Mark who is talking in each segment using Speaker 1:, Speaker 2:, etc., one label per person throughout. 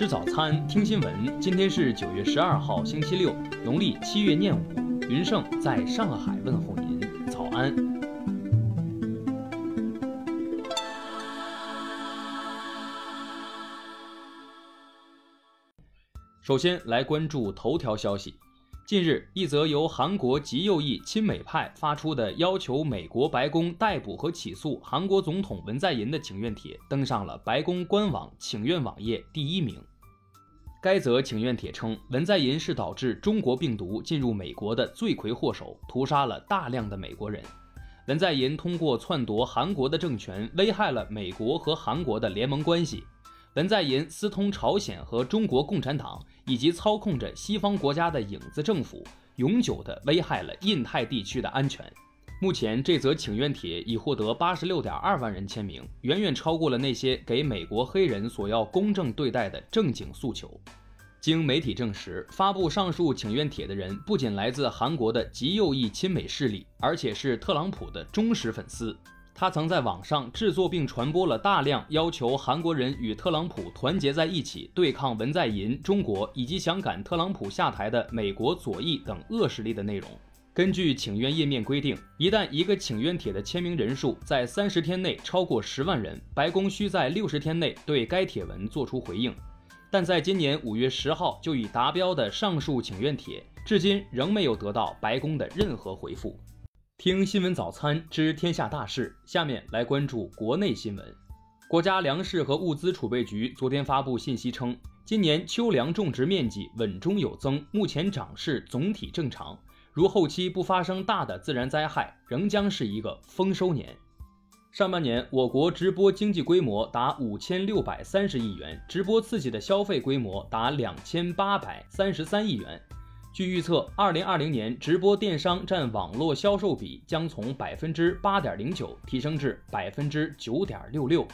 Speaker 1: 吃早餐，听新闻。今天是九月十二号，星期六，农历七月廿五。云盛在上海问候您，早安。首先来关注头条消息。近日，一则由韩国极右翼亲美派发出的要求美国白宫逮捕和起诉韩国总统文在寅的请愿帖登上了白宫官网请愿网页第一名。该则请愿帖称，文在寅是导致中国病毒进入美国的罪魁祸首，屠杀了大量的美国人。文在寅通过篡夺韩国的政权，危害了美国和韩国的联盟关系。文在寅私通朝鲜和中国共产党，以及操控着西方国家的影子政府，永久地危害了印太地区的安全。目前，这则请愿帖已获得八十六点二万人签名，远远超过了那些给美国黑人索要公正对待的正经诉求。经媒体证实，发布上述请愿帖的人不仅来自韩国的极右翼亲美势力，而且是特朗普的忠实粉丝。他曾在网上制作并传播了大量要求韩国人与特朗普团结在一起对抗文在寅、中国以及想赶特朗普下台的美国左翼等恶势力的内容。根据请愿页面规定，一旦一个请愿帖的签名人数在三十天内超过十万人，白宫需在六十天内对该帖文作出回应。但在今年五月十号就已达标的上述请愿帖，至今仍没有得到白宫的任何回复。听新闻早餐知天下大事，下面来关注国内新闻。国家粮食和物资储备局昨天发布信息称，今年秋粮种植面积稳中有增，目前长势总体正常。如后期不发生大的自然灾害，仍将是一个丰收年。上半年，我国直播经济规模达五千六百三十亿元，直播刺激的消费规模达两千八百三十三亿元。据预测，二零二零年直播电商占网络销售比将从百分之八点零九提升至百分之九点六六。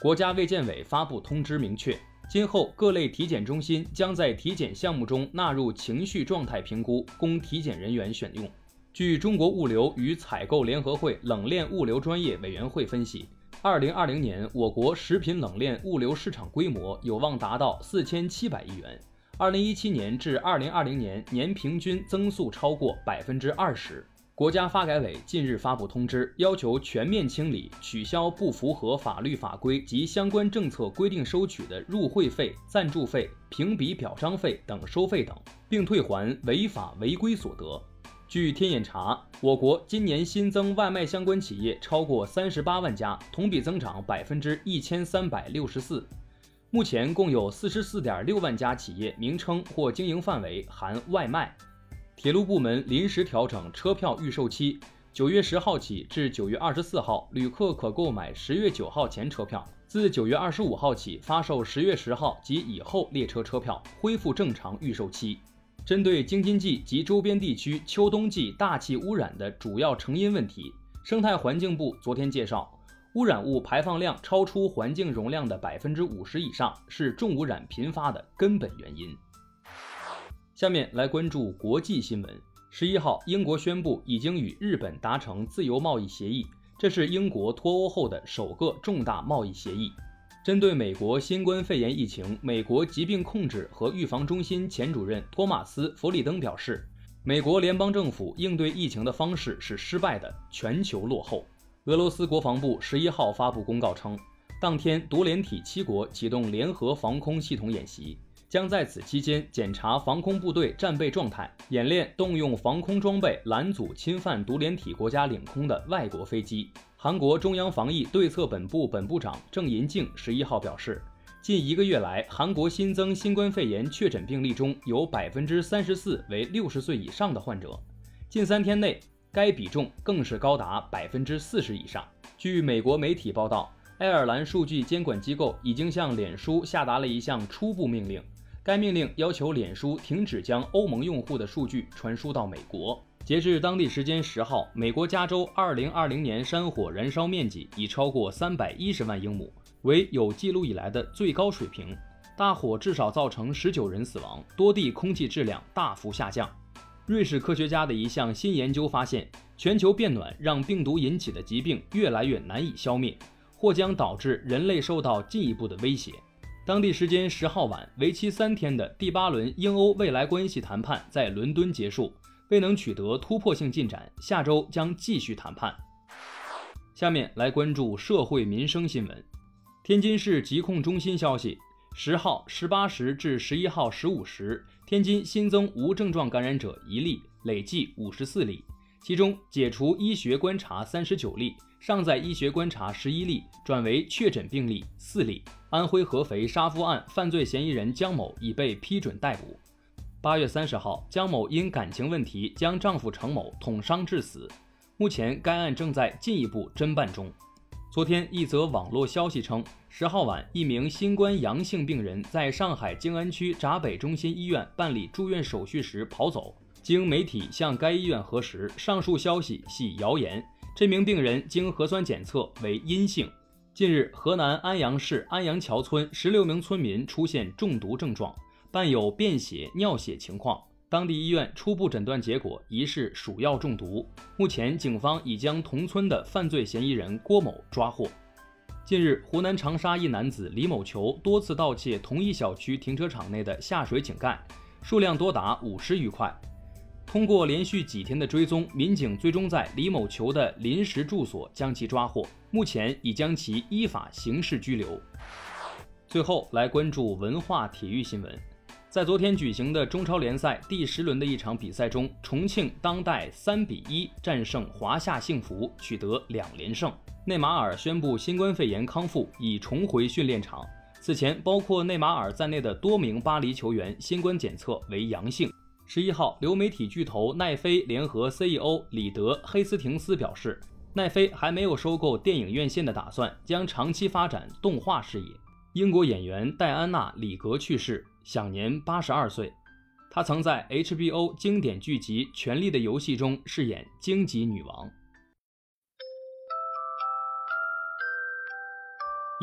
Speaker 1: 国家卫健委发布通知，明确今后各类体检中心将在体检项目中纳入情绪状态评估，供体检人员选用。据中国物流与采购联合会冷链物流专业委员会分析，二零二零年我国食品冷链物流市场规模有望达到四千七百亿元。二零一七年至二零二零年年平均增速超过百分之二十。国家发改委近日发布通知，要求全面清理、取消不符合法律法规及相关政策规定收取的入会费、赞助费、评比表彰费等收费等，并退还违法违规所得。据天眼查，我国今年新增外卖相关企业超过三十八万家，同比增长百分之一千三百六十四。目前共有四十四点六万家企业名称或经营范围含外卖。铁路部门临时调整车票预售期，九月十号起至九月二十四号，旅客可购买十月九号前车票；自九月二十五号起发售十月十号及以后列车车票，恢复正常预售期。针对京津冀及周边地区秋冬季大气污染的主要成因问题，生态环境部昨天介绍。污染物排放量超出环境容量的百分之五十以上，是重污染频发的根本原因。下面来关注国际新闻。十一号，英国宣布已经与日本达成自由贸易协议，这是英国脱欧后的首个重大贸易协议。针对美国新冠肺炎疫情，美国疾病控制和预防中心前主任托马斯·弗里登表示，美国联邦政府应对疫情的方式是失败的，全球落后。俄罗斯国防部十一号发布公告称，当天独联体七国启动联合防空系统演习，将在此期间检查防空部队战备状态，演练动用防空装备拦阻侵犯独联体国家领空的外国飞机。韩国中央防疫对策本部本部长郑银静十一号表示，近一个月来，韩国新增新冠肺炎确诊病例中有百分之三十四为六十岁以上的患者，近三天内。该比重更是高达百分之四十以上。据美国媒体报道，爱尔兰数据监管机构已经向脸书下达了一项初步命令，该命令要求脸书停止将欧盟用户的数据传输到美国。截至当地时间十号，美国加州二零二零年山火燃烧面积已超过三百一十万英亩，为有记录以来的最高水平。大火至少造成十九人死亡，多地空气质量大幅下降。瑞士科学家的一项新研究发现，全球变暖让病毒引起的疾病越来越难以消灭，或将导致人类受到进一步的威胁。当地时间十号晚，为期三天的第八轮英欧未来关系谈判在伦敦结束，未能取得突破性进展，下周将继续谈判。下面来关注社会民生新闻。天津市疾控中心消息，十号十八时至十一号十五时，天津新增无症状感染者一例，累计五十四例，其中解除医学观察三十九例。尚在医学观察十一例，转为确诊病例四例。安徽合肥杀夫案犯罪嫌疑人江某已被批准逮捕。八月三十号，江某因感情问题将丈夫程某捅伤致死，目前该案正在进一步侦办中。昨天，一则网络消息称，十号晚，一名新冠阳性病人在上海静安区闸北中心医院办理住院手续时跑走，经媒体向该医院核实，上述消息系谣言。这名病人经核酸检测为阴性。近日，河南安阳市安阳桥村十六名村民出现中毒症状，伴有便血、尿血情况。当地医院初步诊断结果疑是鼠药中毒。目前，警方已将同村的犯罪嫌疑人郭某抓获。近日，湖南长沙一男子李某球多次盗窃同一小区停车场内的下水井盖，数量多达五十余块。通过连续几天的追踪，民警最终在李某球的临时住所将其抓获，目前已将其依法刑事拘留。最后来关注文化体育新闻，在昨天举行的中超联赛第十轮的一场比赛中，重庆当代三比一战胜华夏幸福，取得两连胜。内马尔宣布新冠肺炎康复，已重回训练场。此前，包括内马尔在内的多名巴黎球员新冠检测为阳性。十一号，流媒体巨头奈飞联合 CEO 里德·黑斯廷斯表示，奈飞还没有收购电影院线的打算，将长期发展动画事业。英国演员戴安娜·里格去世，享年八十二岁。她曾在 HBO 经典剧集《权力的游戏》中饰演荆棘女王。